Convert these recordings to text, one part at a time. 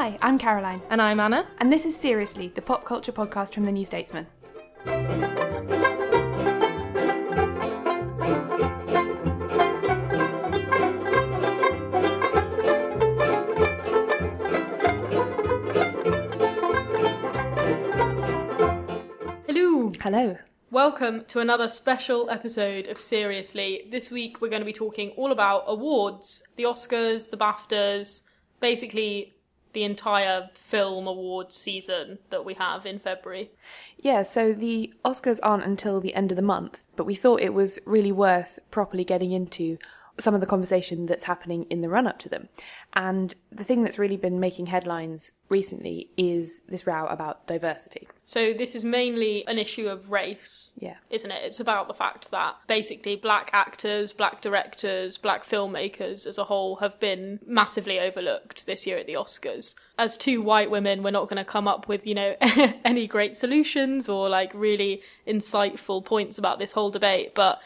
Hi, I'm Caroline, And I'm Anna. and this is Seriously, the pop culture podcast from the New Statesman. Hello. Hello. Welcome to another special episode of Seriously. This week we're going to be talking all about awards, the Oscars, the BAFTAs, basically the entire film awards season that we have in February. Yeah, so the Oscars aren't until the end of the month, but we thought it was really worth properly getting into some of the conversation that's happening in the run up to them. And the thing that's really been making headlines recently is this row about diversity. So this is mainly an issue of race. Yeah. Isn't it? It's about the fact that basically black actors, black directors, black filmmakers as a whole have been massively overlooked this year at the Oscars. As two white women, we're not going to come up with, you know, any great solutions or like really insightful points about this whole debate, but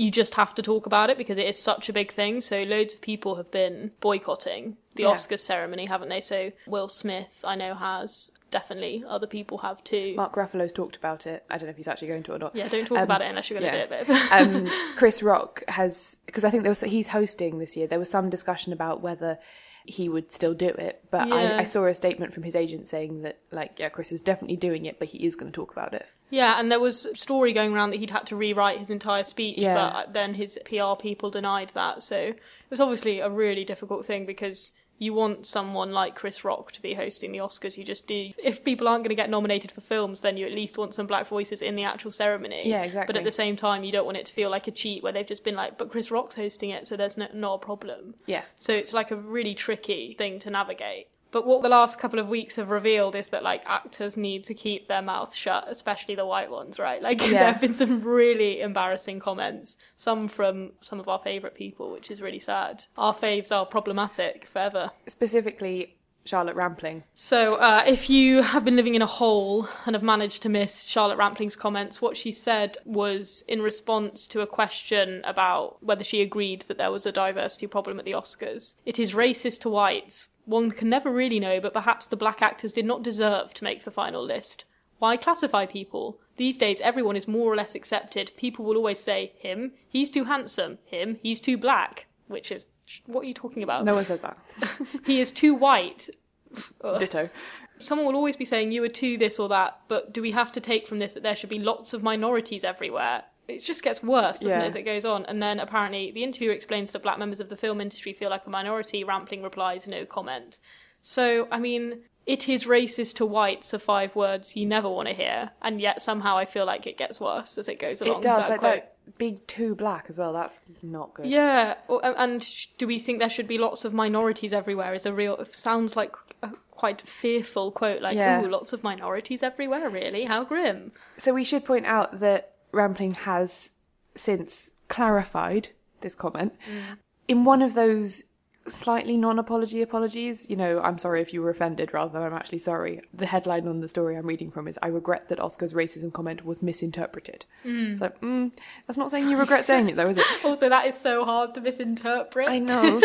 you just have to talk about it because it is such a big thing. So loads of people have been boycotting the Yeah. Oscars ceremony, haven't they? So Will Smith, I know, has definitely. Other people have too. Mark Ruffalo's talked about it. I don't know if he's actually going to or not. Yeah, don't talk Um, about it unless you're going to do it, um, Chris Rock has because I think there was he's hosting this year. There was some discussion about whether he would still do it, but Yeah. I, I saw a statement from his agent saying that like yeah, Chris is definitely doing it, but he is going to talk about it. Yeah, and there was a story going around that he'd had to rewrite his entire speech, Yeah. but then his PR people denied that. So it was obviously a really difficult thing because you want someone like Chris Rock to be hosting the Oscars. You just do. If people aren't going to get nominated for films, then you at least want some black voices in the actual ceremony. Yeah, exactly. But at the same time, you don't want it to feel like a cheat where they've just been like, but Chris Rock's hosting it, so there's no, not a problem. Yeah. So it's like a really tricky thing to navigate. But what the last couple of weeks have revealed is that like actors need to keep their mouths shut, especially the white ones, right? Like there have been some really embarrassing comments, some from some of our favourite people, which is really sad. Our faves are problematic forever. Specifically, Charlotte Rampling. So, uh, if you have been living in a hole and have managed to miss Charlotte Rampling's comments, what she said was in response to a question about whether she agreed that there was a diversity problem at the Oscars. It is racist to whites. One can never really know, but perhaps the black actors did not deserve to make the final list. Why classify people? These days, everyone is more or less accepted. People will always say, him, he's too handsome, him, he's too black, which is, what are you talking about? No one says that. He is too white. Ditto. someone will always be saying you are too this or that, but do we have to take from this that there should be lots of minorities everywhere? It just gets worse, doesn't Yeah. it, as it goes on? And then apparently the interviewer explains that black members of the film industry feel like a minority. Rampling replies, no comment. So, I mean, it is racist to whites are five words you never want to hear, and yet somehow I feel like it gets worse as it goes along. It does that like quote. that being too black as well. That's not good. Yeah, and do we think there should be lots of minorities everywhere? Is a real sounds like a quite fearful quote, like Yeah. "Ooh, lots of minorities everywhere." Really, how grim. So we should point out that Rampling has since clarified this comment mm. in one of those slightly non-apology apologies. You know, I'm sorry if you were offended, rather than I'm actually sorry. The headline on the story I'm reading from is "I regret that Oscar's racism comment was misinterpreted." So mm, that's not saying you regret saying it, though, is it? Also, that is so hard to misinterpret. I know.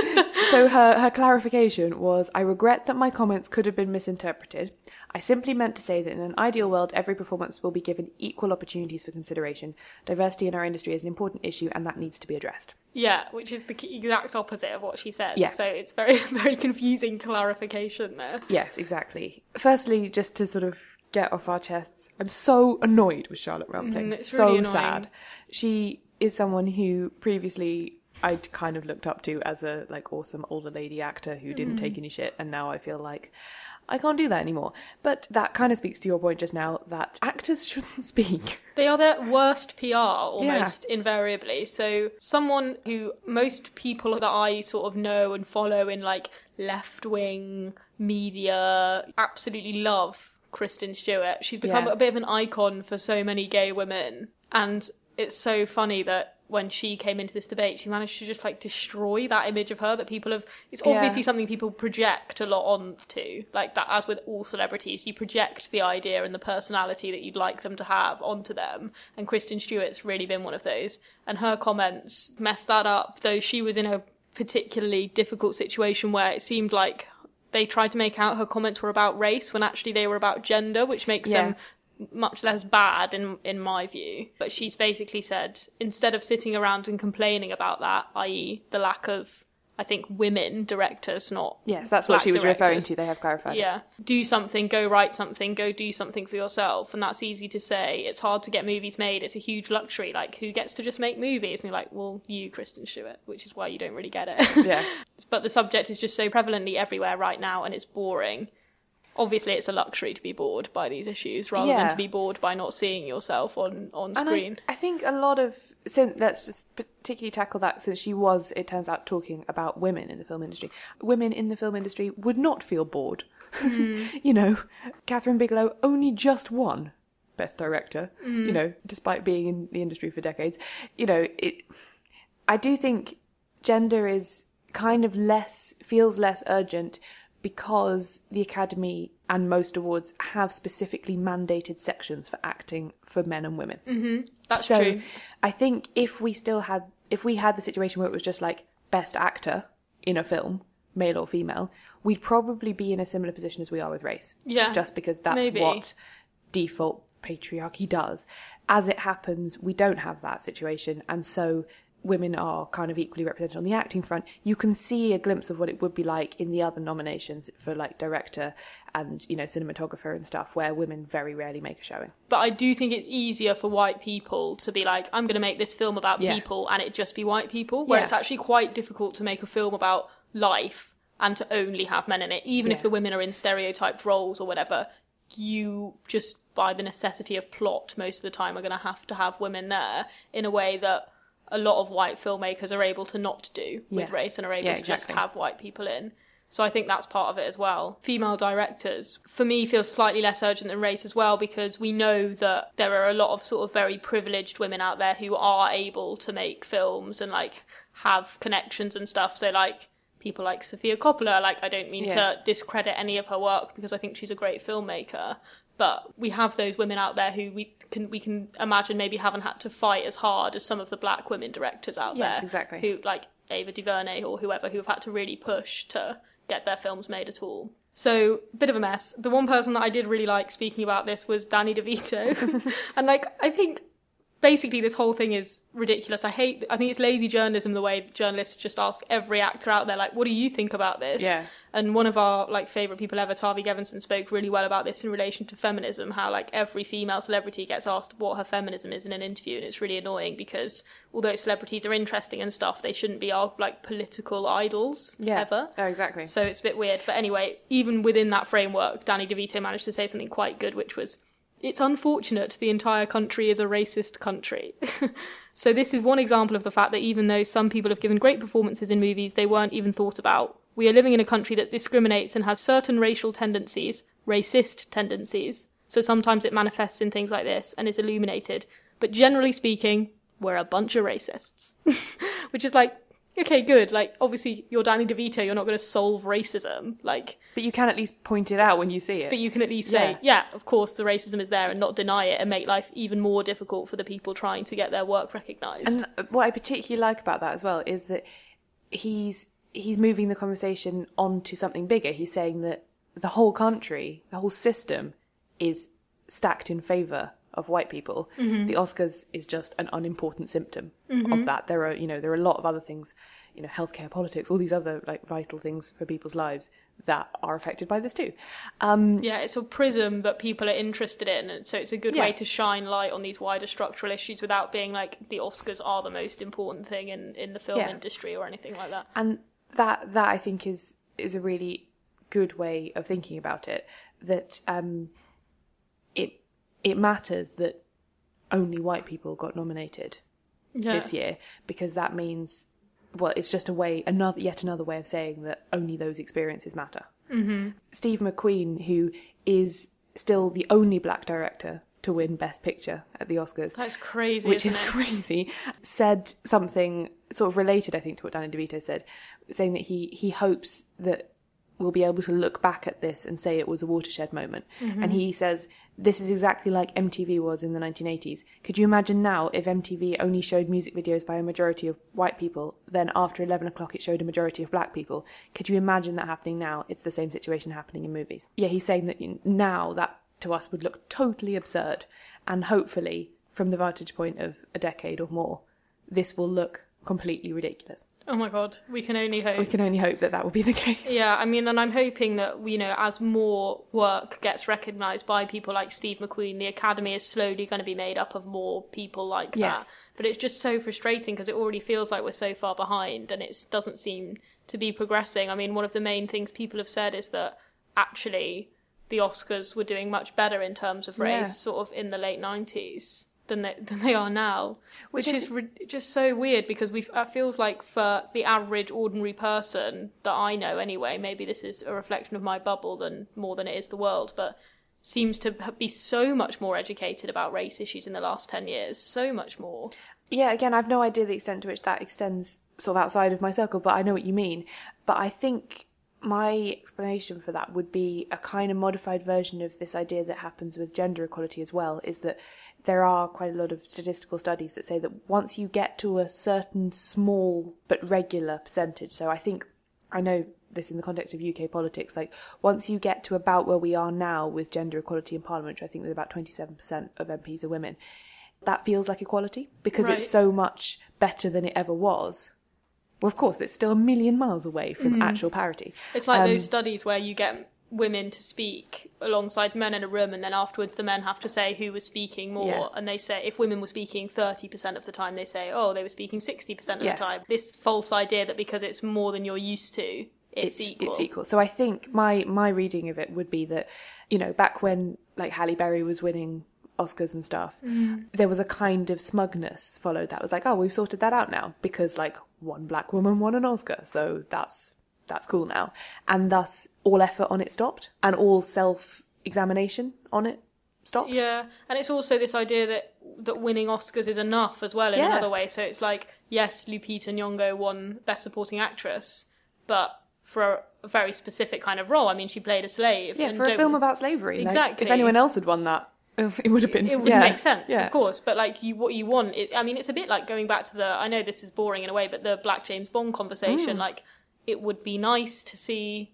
so her, her clarification was I regret that my comments could have been misinterpreted. I simply meant to say that in an ideal world, every performance will be given equal opportunities for consideration. Diversity in our industry is an important issue, and that needs to be addressed. Yeah, which is the exact opposite of what she said. Yeah. So it's very, very confusing clarification there. Yes, exactly. Firstly, just to sort of get off our chests, I'm so annoyed with Charlotte Rampling. Mm, so really sad. She is someone who previously I'd kind of looked up to as a like awesome older lady actor who didn't Mm. take any shit, and now I feel like I can't do that anymore. But that kind of speaks to your point just now that actors shouldn't speak. They are their worst PR almost invariably. So someone who most people that I sort of know and follow in like left wing media absolutely love Kristen Stewart. She's become Yeah. a bit of an icon for so many gay women. And it's so funny that when she came into this debate, she managed to just like destroy that image of her that people have. It's Yeah. obviously something people project a lot onto. Like that, as with all celebrities, you project the idea and the personality that you'd like them to have onto them. And Kristen Stewart's really been one of those. And her comments messed that up, though she was in a particularly difficult situation where it seemed like they tried to make out her comments were about race when actually they were about gender, which makes Yeah. them much less bad in in my view. But she's basically said instead of sitting around and complaining about that, i.e., the lack of I think women directors, not Yes, that's what she was referring to. They have clarified. Yeah, do something, go write something, go do something for yourself, and that's easy to say. It's hard to get movies made. It's a huge luxury. Like, who gets to just make movies? And you're like, well, you, Kristen Stewart, which is why you don't really get it. Yeah. but the subject is just so prevalently everywhere right now, and it's boring. Obviously, it's a luxury to be bored by these issues rather than to be bored by not seeing yourself on on And screen. I, I think a lot of since let's just particularly tackle that since she was, it turns out, talking about women in the film industry. Women in the film industry would not feel bored. Hmm. you know, Kathryn Bigelow only just won Best Director. You hmm. know, despite being in the industry for decades. You know, it. I do think gender is kind of less feels less urgent because the Academy and most awards have specifically mandated sections for acting for men and women. Mm-hmm. That's so true. I think if we still had, if we had the situation where it was just like best actor in a film, male or female, we'd probably be in a similar position as we are with race. Yeah, Just because that's maybe. what default patriarchy does. As it happens, we don't have that situation, and so women are kind of equally represented on the acting front. You can see a glimpse of what it would be like in the other nominations for like director and you know cinematographer and stuff, where women very rarely make a showing. but I do think it's easier for white people to be like, I'm going to make this film about Yeah. people and it just be white people, where Yeah. it's actually quite difficult to make a film about life and to only have men in it, even if the women are in stereotyped roles or whatever. You just, by the necessity of plot, most of the time are going to have to have women there in a way that a lot of white filmmakers are able to not do with Yeah. race and are able Yeah, to just have white people in. So I think that's part of it as well. Female directors, for me, feels slightly less urgent than race as well because we know that there are a lot of sort of very privileged women out there who are able to make films and like have connections and stuff. So like people like Sofia Coppola, like I don't mean Yeah. to discredit any of her work because I think she's a great filmmaker. But we have those women out there who we can we can imagine maybe haven't had to fight as hard as some of the black women directors out Yes, there. exactly. Who like Ava DuVernay or whoever who have had to really push to get their films made at all. So, bit of a mess. The one person that I did really like speaking about this was Danny DeVito. and like I think basically this whole thing is ridiculous. I hate I think it's lazy journalism the way journalists just ask every actor out there like what do you think about this? Yeah. And one of our like favorite people ever, Tavi Gevinson, spoke really well about this in relation to feminism. How like every female celebrity gets asked what her feminism is in an interview, and it's really annoying because although celebrities are interesting and stuff, they shouldn't be our like political idols Yeah. ever. Oh, exactly. So it's a bit weird. But anyway, even within that framework, Danny DeVito managed to say something quite good, which was, it's unfortunate the entire country is a racist country. so this is one example of the fact that even though some people have given great performances in movies, they weren't even thought about. We are living in a country that discriminates and has certain racial tendencies, racist tendencies. So sometimes it manifests in things like this and is illuminated. But generally speaking, we're a bunch of racists. Which is like, okay, good. Like, obviously, you're Danny DeVito, you're not going to solve racism. Like, But you can at least point it out when you see it. but you can at least say, Yeah. yeah. of course, the racism is there and not deny it and make life even more difficult for the people trying to get their work recognised. And uh, what I particularly like about that as well is that he's he's moving the conversation on to something bigger. He's saying that the whole country, the whole system is stacked in favor of white people. Mm-hmm. The Oscars is just an unimportant symptom of that. There are, you know, there are a lot of other things, you know, healthcare, politics, all these other like vital things for people's lives that are affected by this too. Um, Yeah, it's a prism that people are interested in, and so it's a good Yeah. way to shine light on these wider structural issues without being like the Oscars are the most important thing in, in the film Yeah. industry or anything like that. and that that I think is is a really good way of thinking about it. That um, it it matters that only white people got nominated Yeah. this year because that means well, it's just a way another yet another way of saying that only those experiences matter. Mm-hmm. Steve McQueen, who is still the only black director to win Best Picture at the Oscars, That's crazy, which is it? crazy, said something sort of related, I think, to what Danny DeVito said, saying that he he hopes that we'll be able to look back at this and say it was a watershed moment. Mm-hmm. And he says this is exactly like MTV was in the 1980s. Could you imagine now if MTV only showed music videos by a majority of white people, then after 11 o'clock it showed a majority of black people? Could you imagine that happening now? It's the same situation happening in movies. Yeah, he's saying that now that to us would look totally absurd, and hopefully, from the vantage point of a decade or more, this will look completely ridiculous. Oh my god, we can only hope. We can only hope that that will be the case. Yeah, I mean, and I'm hoping that you know, as more work gets recognised by people like Steve McQueen, the Academy is slowly going to be made up of more people like Yes. that. But it's just so frustrating because it already feels like we're so far behind, and it doesn't seem to be progressing. I mean, one of the main things people have said is that actually the Oscars were doing much better in terms of race, Yeah. sort of in the late '90s. Than they, than they are now, which, Which is re- just so weird because we it feels like for the average ordinary person that I know anyway, maybe this is a reflection of my bubble than more than it is the world, but seems to be so much more educated about race issues in the last 10 years, so much more. yeah, again, I've no idea the extent to which that extends sort of outside of my circle, but I know what you mean. But I think my explanation for that would be a kind of modified version of this idea that happens with gender equality as well, is that there are quite a lot of statistical studies that say that once you get to a certain small but regular percentage, so I think I know this in the context of UK politics, like once you get to about where we are now with gender equality in Parliament, which I think there's about 27% of MPs are women, that feels like equality because Right. it's so much better than it ever was. Well, of course, it's still a million miles away from actual parity. It's like Um, those studies where you get women to speak alongside men in a room and then afterwards the men have to say who was speaking more Yeah. and they say if women were speaking 30% of the time they say oh they were speaking 60% of Yes. the time this false idea that because it's more than you're used to it's, equal It's equal. So I think my my reading of it would be that, you know, back when like Halle Berry was winning Oscars and stuff, Mm. there was a kind of smugness followed that was like, oh, we've sorted that out now because like one black woman won an Oscar, so that's that's cool now, and thus all effort on it stopped and all self examination on it stopped. Yeah, and it's also this idea that that winning Oscars is enough as well in Yeah. another way. So it's like, yes, Lupita Nyong'o won Best Supporting Actress, but for a, very specific kind of role. I mean, she played a slave. Yeah, for a don't- film about slavery. like, Exactly. if anyone else had won that, it would have been. it would yeah, make sense, yeah. of course. But like you, what you want is, I mean, it's a bit like going back to the. I know this is boring in a way, but the Black James Bond Mm. conversation. Like, it would be nice to see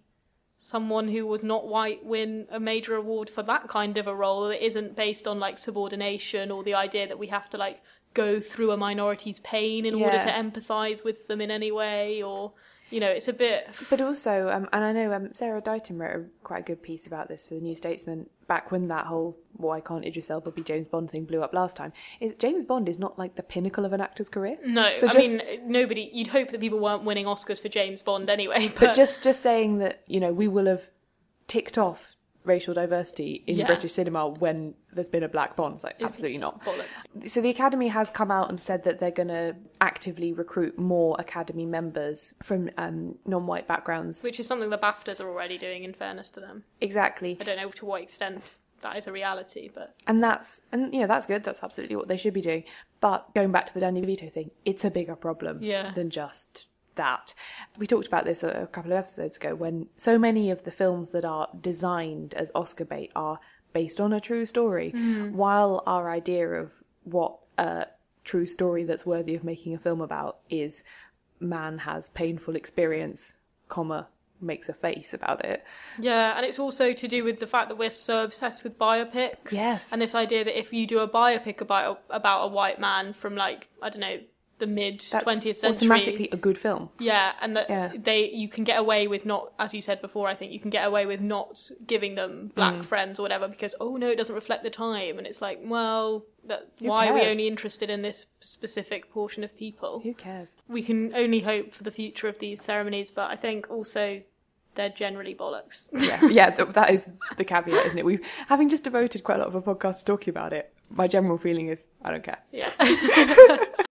someone who was not white win a major award for that kind of a role that isn't based on like subordination or the idea that we have to like go through a minority's pain in order to empathize with them in any way or you know it's a bit But also, um, and I know um, Sarah Ditum wrote a quite a good piece about this for the New Statesman back when that whole "why can't Idris Elba be James Bond" thing blew up last time. Is James Bond is not like the pinnacle of an actor's career. no So i just- mean nobody you'd hope that people weren't winning oscars for james bond anyway but, But just just saying that you know we will have ticked off racial diversity in Yeah. British cinema when there's been a black Bond. It's like absolutely not. bollocks. So the Academy has come out and said that they're going to actively recruit more Academy members from um, non-white backgrounds. which is something the baftas are already doing in fairness to them exactly. I don't know to what extent that is a reality, but and that's and yeah, that's good that's absolutely what they should be doing but going back to the danny devito thing it's a bigger problem Yeah. than just that we talked about this a, a couple of episodes ago when so many of the films that are designed as oscar bait are based on a true story hmm. while our idea of what a true story that's worthy of making a film about is man has painful experience comma makes a face about it. Yeah, and it's also to do with the fact that we're so obsessed with biopics. Yes. And this idea that if you do a biopic about about a white man from like I don't know the mid 20th century, automatically a good film. yeah, and that Yeah. they you can get away with not, as you said before, I think you can get away with not giving them black Mm. friends or whatever because oh no, it doesn't reflect the time, and it's like well, that Who why are we only interested in this specific portion of people? Who cares? we can only hope for the future of these ceremonies, but I think also they're generally bollocks. Yeah, yeah, th- that is the caveat, isn't it? We've having just devoted quite a lot of a podcast to talking about it. My general feeling is I don't care. yeah.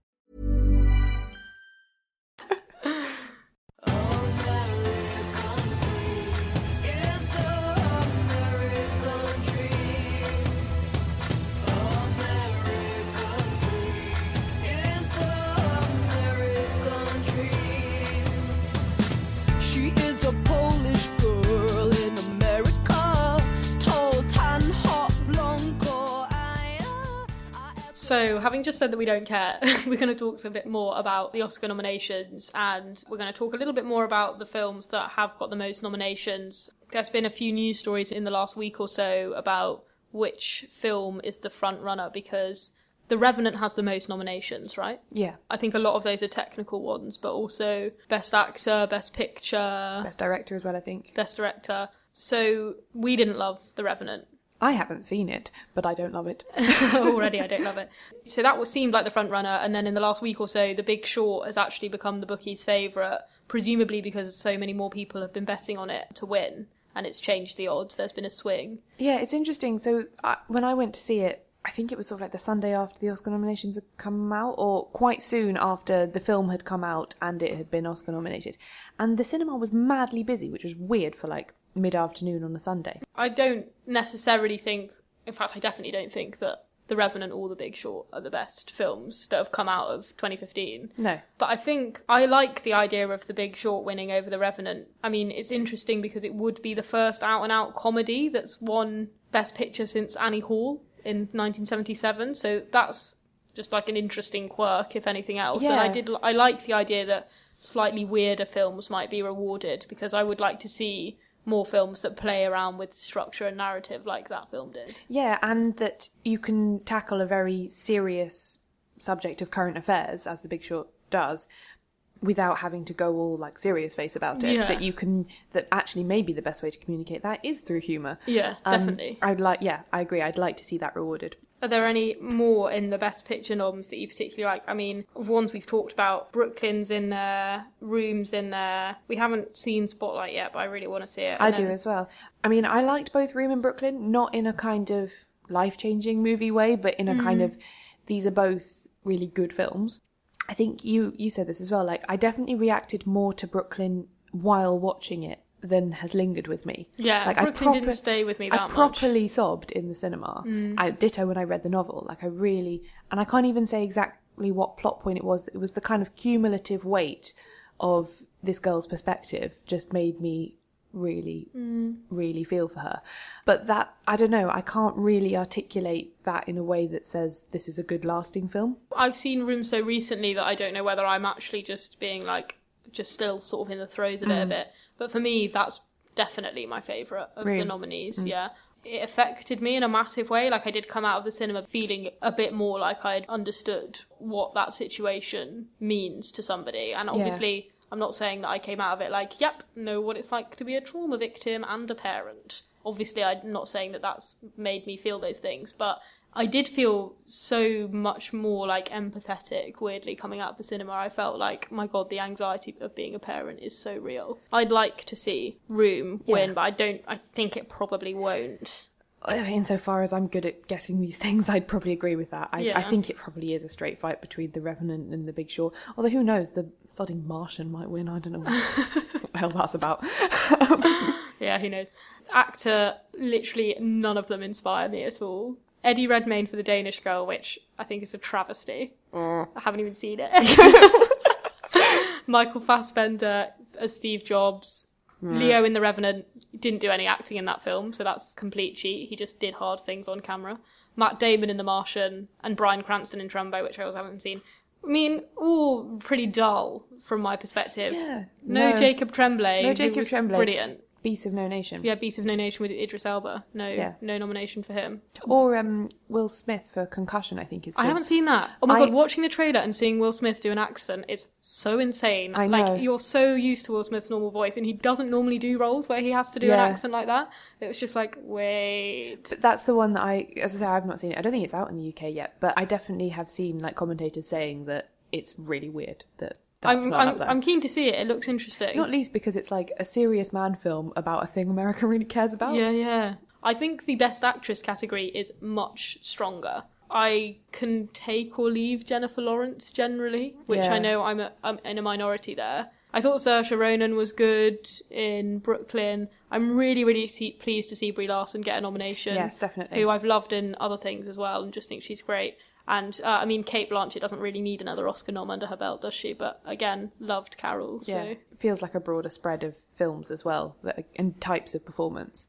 So, having just said that we don't care, we're going to talk a bit more about the Oscar nominations and we're going to talk a little bit more about the films that have got the most nominations. There's been a few news stories in the last week or so about which film is the front runner because The Revenant has the most nominations, right? Yeah. I think a lot of those are technical ones, but also Best Actor, Best Picture, Best director as well, I think. Best Director. So, we didn't love The Revenant. I haven't seen it, but I don't love it. already I don't love it. So that was seemed like the front runner, and then in the last week or so, The Big Short has actually become the bookies' favourite, presumably because so many more people have been betting on it to win, and it's changed the odds. There's been a swing. Yeah, it's interesting. So I, when I went to see it, I think it was sort of like the Sunday after the Oscar nominations had come out, or quite soon after the film had come out and it had been Oscar nominated. And the cinema was madly busy, which was weird for like mid afternoon on a Sunday. I don't necessarily think, in fact, I definitely don't think that The Revenant or The Big Short are the best films that have come out of 2015. No. But I think I like the idea of The Big Short winning over The Revenant. I mean, it's interesting because it would be the first out and out comedy that's won Best Picture since Annie Hall in 1977. So that's just like an interesting quirk, if anything else. And I did, I like the idea that slightly weirder films might be rewarded because I would like to see more films that play around with structure and narrative like that film did. Yeah, and that you can tackle a very serious subject of current affairs, as The Big Short does, without having to go all like serious face about it. Yeah. That you can, that actually maybe the best way to communicate that is through humour. Yeah, Um, definitely. I'd like, yeah, I agree. I'd like to see that rewarded. Are there any more in the Best Picture noms that you particularly like? I mean, of ones we've talked about, Brooklyn's in there, Room's in there. We haven't seen Spotlight yet, but I really want to see it. I And do as well. I mean, I liked both Room and Brooklyn, not in a kind of life changing movie way, but in a kind mm-hmm. of these are both really good films. I think you you said this as well. Like, I definitely reacted more to Brooklyn while watching it than has lingered with me. Yeah, like Brooklyn didn't stay with me that I much. properly sobbed in the cinema. Mm. I ditto when I read the novel. Like, I really, and I can't even say exactly what plot point it was. It was the kind of cumulative weight of this girl's perspective just made me really, mm. really feel for her. But that, I don't know, I can't really articulate that in a way that says this is a good lasting film. I've seen Room so recently that I don't know whether I'm actually just being like just still sort of in the throes of it a mm. bit. But for me, that's definitely my favourite of Really? the nominees. Mm. Yeah. It affected me in a massive way. Like I did come out of the cinema feeling a bit more like I'd understood what that situation means to somebody. And obviously, I'm not saying that I came out of it like, yep, know what it's like to be a trauma victim and a parent. Obviously, I'm not saying that that's made me feel those things, but I did feel so much more like empathetic, weirdly, coming out of the cinema. I felt like, my god, the anxiety of being a parent is so real. I'd like to see Room win, but I don't, I think it probably won't. Insofar as I'm good at guessing these things, I'd probably agree with that. I, I think it probably is a straight fight between The Revenant and The Big Short. Although who knows, the sodding Martian might win. I don't know what the hell that's about. Yeah, who knows? Actor, literally none of them inspire me at all. Eddie Redmayne for The Danish Girl, which I think is a travesty. Mm. I haven't even seen it. Michael Fassbender as Steve Jobs. Leo in The Revenant didn't do any acting in that film, so that's complete cheat. He just did hard things on camera. Matt Damon in The Martian and Bryan Cranston in Trumbo, which I also haven't seen. I mean, all pretty dull from my perspective. Yeah. No, No. Jacob Tremblay. No Jacob Tremblay. Brilliant. Beast of No Nation. Yeah, Beast of No Nation with Idris Elba. No, Yeah. no nomination for him. Or um, Will Smith for Concussion, I think is. I haven't seen that. Oh my I- god, watching the trailer and seeing Will Smith do an accent is so insane. I know. Like you're so used to Will Smith's normal voice, and he doesn't normally do roles where he has to do an accent like that. It was just like, wait. But that's the one that I, as I say, I've not seen it. I don't think it's out in the UK yet, but I definitely have seen like commentators saying that it's really weird that I'm I'm. I'm keen to see it. It looks interesting. Not least because it's like a serious man film about a thing America really cares about. Yeah, yeah. I think the best actress category is much stronger. I can take or leave Jennifer Lawrence generally, which Yeah. I know I'm, a, I'm in a minority there. I thought Saoirse Ronan was good in Brooklyn. I'm really, really see, pleased to see Brie Larson get a nomination. Yes, definitely. Who I've loved in other things as well, and just think she's great. And uh, I mean, Cate Blanchett doesn't really need another Oscar nom under her belt, does she? But again, loved Carol. So Yeah. It feels like a broader spread of films as well that, and types of performance.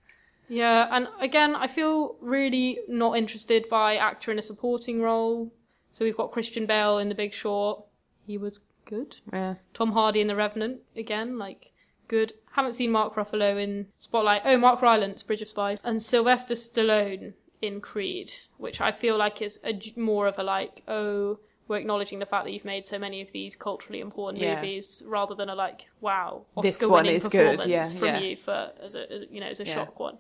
Yeah, and again, I feel really not interested by actor in a supporting role. So we've got Christian Bale in The Big Short. He was good. Yeah. Tom Hardy in The Revenant, again, like, good. Haven't seen Mark Ruffalo in Spotlight. Oh, Mark Rylance, Bridge of Spies. And Sylvester Stallone in Creed, which I feel like is a, more of a like, oh, we're acknowledging the fact that you've made so many of these culturally important Yeah. movies, rather than a like, wow, This Oscar one winning is good, performance yeah, from yeah. you for as a, as, you know as a shock one.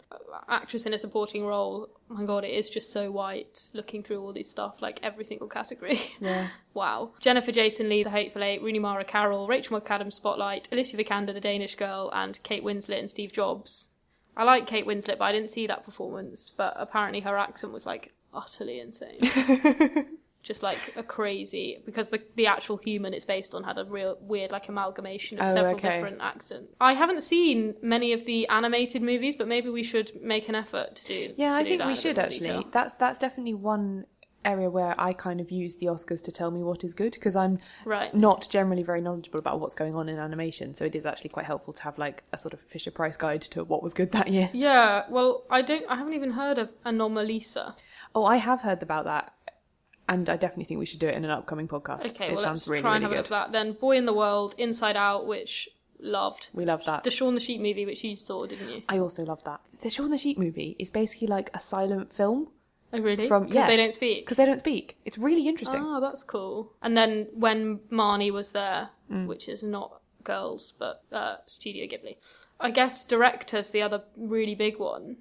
Actress in a supporting role, oh my god, it is just so white. Looking through all these stuff, like every single category. Yeah. wow. Jennifer Jason Leigh, The Hateful Eight, Rooney Mara Carol, Rachel McAdams, Spotlight, Alicia Vikander, The Danish Girl, and Kate Winslet and Steve Jobs. I like Kate Winslet, but I didn't see that performance. But apparently her accent was like utterly insane. Just like a crazy because the the actual human it's based on had a real weird like amalgamation of Oh, several okay. different accents. I haven't seen many of the animated movies, but maybe we should make an effort to do. Yeah, to I do think that we in a bit should more actually. detail. That's that's definitely one area where I kind of use the Oscars to tell me what is good because I'm Right. not generally very knowledgeable about what's going on in animation. So it is actually quite helpful to have like a sort of Fisher Price guide to what was good that year. Yeah, well, I don't. I haven't even heard of Anomalisa. Oh, I have heard about that, and I definitely think we should do it in an upcoming podcast. Okay, it well, sounds let's really try and really have a good. look at that. Then, Boy in the World, Inside Out, which loved. We love that. The Shaun the Sheep movie, which you saw, didn't you? I also love that. The Shaun the Sheep movie is basically like a silent film Oh, really? from because they don't speak. because they don't speak. It's really interesting. Oh, that's cool. And then when Marnie was there, Mm. which is not girls, but uh, Studio Ghibli. I guess director's the other really big one.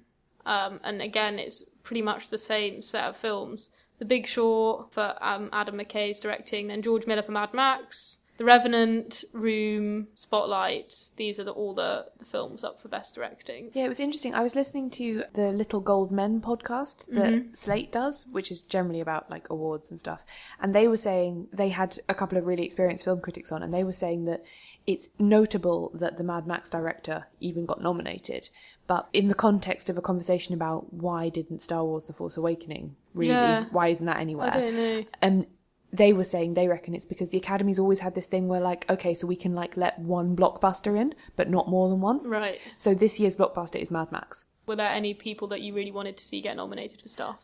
Um, and again, it's pretty much the same set of films. The Big Short for um, Adam McKay's directing, then George Miller for Mad Max, The Revenant, Room, Spotlight. These are the, all the, the films up for best directing. Yeah, it was interesting. I was listening to the Little Gold Men podcast that Mm-hmm. Slate does, which is generally about like awards and stuff. And they were saying they had a couple of really experienced film critics on, and they were saying that it's notable that the Mad Max director even got nominated. But in the context of a conversation about why didn't Star Wars: The Force Awakening really, Yeah. why isn't that anywhere? I don't know. and they were saying they reckon it's because the academy's always had this thing where like okay so we can like let one blockbuster in but not more than one Right. so this year's blockbuster is mad max Were there any people that you really wanted to see get nominated for stuff?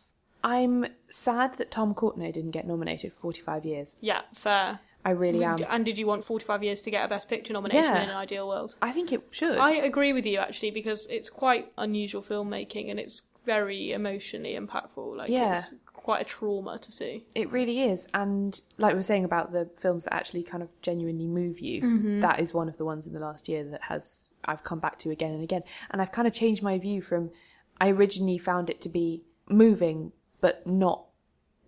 i'm sad that tom courtenay didn't get nominated for 45 years Yeah, fair. I really am. And did you want 45 years to get a Best Picture nomination Yeah. in an ideal world? I think it should. I agree with you actually because it's quite unusual filmmaking and it's very emotionally impactful. Like Yeah. it's quite a trauma to see. It really is. And like we were saying about the films that actually kind of genuinely move you, Mm-hmm. that is one of the ones in the last year that has I've come back to again and again. And I've kind of changed my view from I originally found it to be moving but not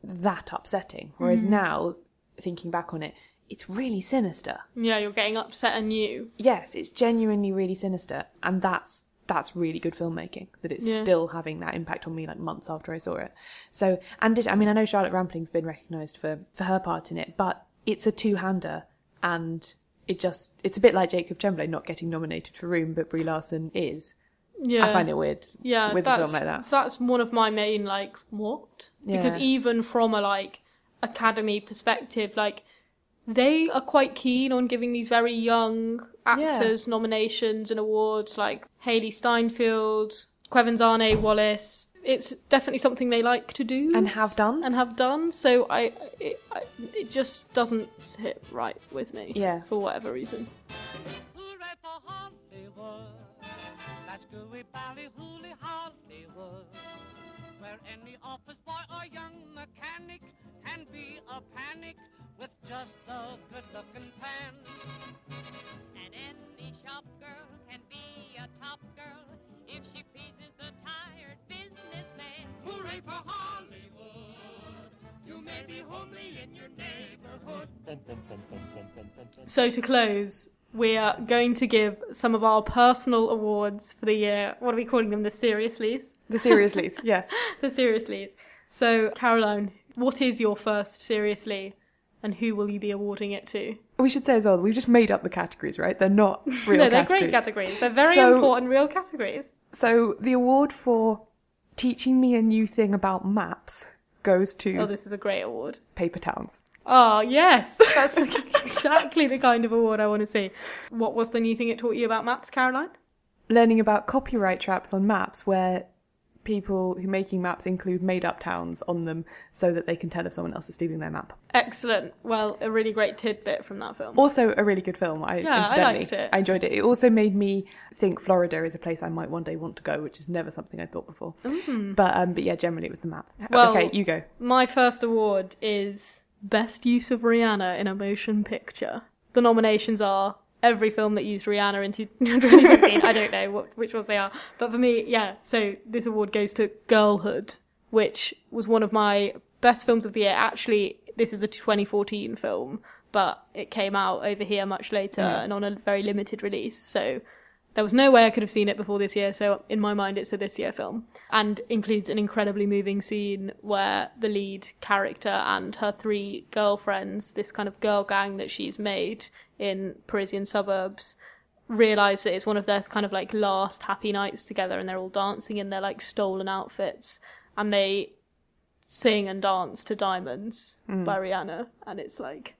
that upsetting. Whereas Mm-hmm. now, thinking back on it, it's really sinister. Yeah, you're getting upset anew. Yes, it's genuinely really sinister. And that's that's really good filmmaking that it's Yeah. still having that impact on me like months after I saw it. So, and it, I mean, I know Charlotte Rampling's been recognised for for her part in it, but it's a two-hander, and it just it's a bit like Jacob Tremblay not getting nominated for Room, but Brie Larson is. Yeah. I find it weird. yeah, with a that's, film like that. That's one of my main like what? Because Yeah. even from a like academy perspective, like they are quite keen on giving these very young actors nominations and awards, like Hailee Steinfeld, Quevin Wallace. It's definitely something they like to do And have done. and have done. So I, it, I, it just doesn't sit right with me. Yeah. for whatever reason. Hooray for Hollywood. That's gooey ballyhooly Hollywood. Where any office boy or young mechanic can be a panic with just a good looking pan. And any shop girl can be a top girl if she pleases the tired businessman. Hooray for Hollywood. You may be homely in your neighborhood. So to close, we are going to give some of our personal awards for the year. What are we calling them? The Seriouslys? The Seriouslys, yeah. the Seriouslys. So, Caroline, what is your first Seriously, and who will you be awarding it to? We should say as well, we've just made up the categories, right? They're not real no, they're categories. great categories. They're very So- important real categories. So the award for teaching me a new thing about maps goes to Oh, this is a great award. Paper Towns. Oh, yes. That's exactly the kind of award I want to see. What was the new thing it taught you about maps, Caroline? Learning about copyright traps on maps where people who are making maps include made up towns on them so that they can tell if someone else is stealing their map. Excellent. Well, a really great tidbit from that film. Also a really good film. I Yeah, I liked it. I enjoyed it. It also made me think Florida is a place I might one day want to go, which is never something I thought before. But um but yeah, generally it was the map. Mm. Well- okay, you go. My first award is Best Use of Rihanna in a Motion Picture. The nominations are every film that used Rihanna in 2016. I don't know what, which ones they are. But for me, yeah, so this award goes to Girlhood, which was one of my best films of the year. Actually, this is a 2014 film, but it came out over here much later hmm. and on a very limited release. So there was no way I could have seen it before this year, so in my mind it's a this year film. And includes an incredibly moving scene where the lead character and her three girlfriends, this kind of girl gang that she's made in Parisian suburbs, realise that it's one of their kind of like last happy nights together and they're all dancing in their like stolen outfits. And they sing and dance to Diamonds hmm. by Rihanna. And it's like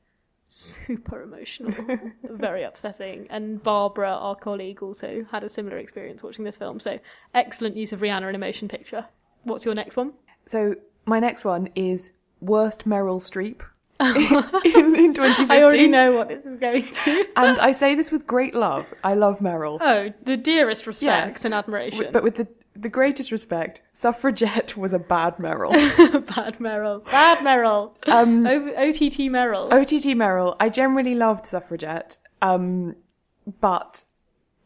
super emotional, very upsetting. And Barbara, our colleague, also had a similar experience watching this film. So excellent use of Rihanna in a motion picture. What's your next one? So my next one is worst Meryl Streep in, in 2015. I already know what this is going to. And I say this with great love. I love Meryl. oh, the dearest respect Yes. and admiration. But with the the greatest respect, Suffragette was a bad Meryl. Bad Meryl. Bad Meryl. Um, OTT Meryl. OTT Meryl, I generally loved Suffragette, um, but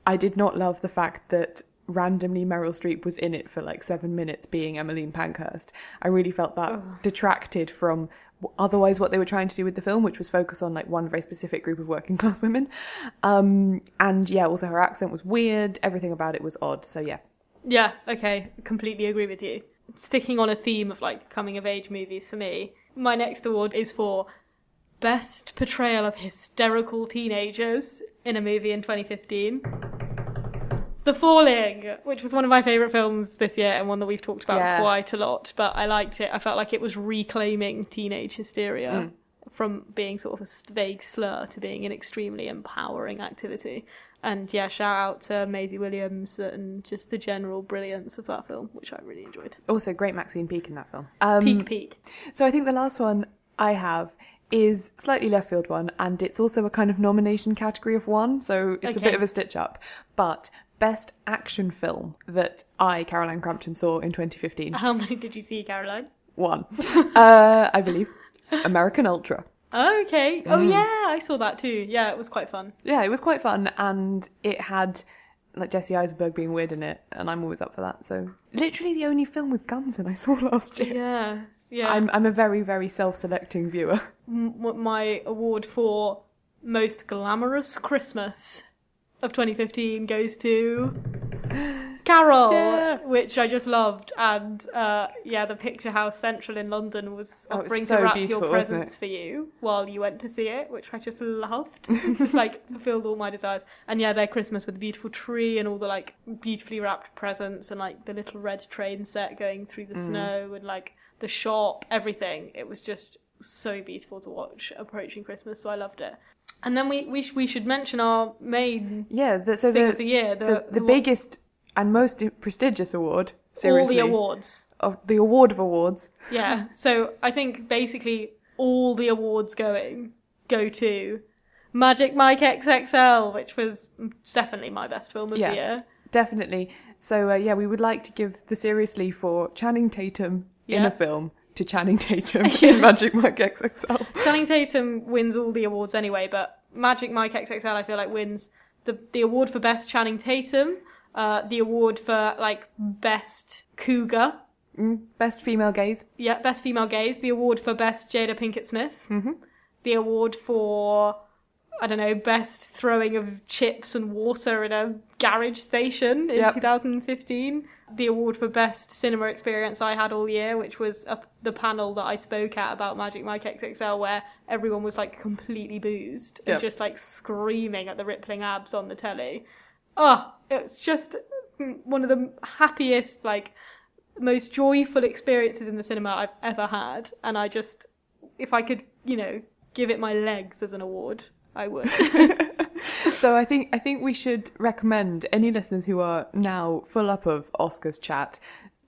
I did not love the fact that randomly Meryl Streep was in it for like seven minutes being Emmeline Pankhurst. I really felt that detracted from otherwise what they were trying to do with the film, which was focus on like one very specific group of working class women. Um, and yeah, also her accent was weird. Everything about it was odd. So yeah. Yeah, okay, completely agree with you. Sticking on a theme of like coming of age movies for me, my next award is for best portrayal of hysterical teenagers in a movie in 2015. The Falling, which was one of my favourite films this year and one that we've talked about Yeah. quite a lot, but I liked it. I felt like it was reclaiming teenage hysteria mm. from being sort of a vague slur to being an extremely empowering activity. And yeah, shout out to Maisie Williams and just the general brilliance of that film, which I really enjoyed. Also, great Maxine Peake in that film. Um, Peak, peak. So I think the last one I have is slightly left field one, and it's also a kind of nomination category of one, so it's a bit of a stitch up. But best action film that I, Caroline Crampton, saw in 2015. How many did you see, Caroline? One, uh, I believe, American Ultra. Oh, okay. Oh, Mm. yeah, I saw that too. Yeah, it was quite fun. Yeah, it was quite fun, and it had like Jesse Eisenberg being weird in it, and I'm always up for that. So literally the only film with guns in I saw last year. Yeah, yeah. I'm I'm a very very self-selecting viewer. M- what my award for most glamorous Christmas of 2015 goes to Carol, Yeah. which I just loved, and uh, yeah, the Picture House Central in London was Oh, offering so to wrap your presents for you while you went to see it, which I just loved. just like fulfilled all my desires. And yeah, their Christmas with the beautiful tree and all the like beautifully wrapped presents and like the little red train set going through the Mm. snow and like the shop, everything. It was just so beautiful to watch approaching Christmas, so I loved it. And then we we, sh- we should mention our main Yeah, the, so thing the of the year, the, the, the wa- biggest and most prestigious award. Seriously, all the awards. of the award of awards. Yeah. So I think basically all the awards going go to Magic Mike XXL, which was definitely my best film of Yeah. the year. Definitely. So uh, yeah, we would like to give the seriously for Channing Tatum in a film to Channing Tatum in Magic Mike XXL. Channing Tatum wins all the awards anyway, but Magic Mike XXL I feel like wins the the award for best Channing Tatum, uh, the award for like best cougar, Best female gaze. yeah, best female gaze, the award for best Jada Pinkett Smith, mm-hmm. the award for I don't know best throwing of chips and water in a garage station in Yep. 2015, the award for best cinema experience I had all year, which was a, the panel that I spoke at about Magic Mike XXL, where everyone was like completely boozed and just like screaming at the rippling abs on the telly. Oh, it's just mm, one of the happiest like most joyful experiences in the cinema I've ever had, and I just, if I could, you know, give it my legs as an award, I would. So I think I think we should recommend any listeners who are now full up of Oscars chat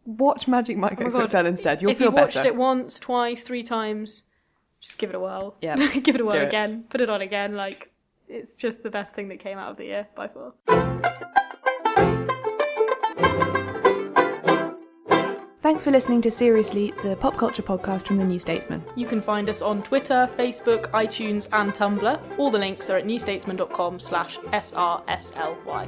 watch Magic Mike Oh instead. You'll if feel you've watched it once, twice, three times, just give it a whirl. Yeah, give it a whirl do it. again. Put it on again. Like it's just the best thing that came out of the year by far. Thanks for listening to Seriously, the pop culture podcast from the New Statesman. You can find us on Twitter, Facebook, iTunes, and Tumblr. All the links are at newstatesman.com slash srsly.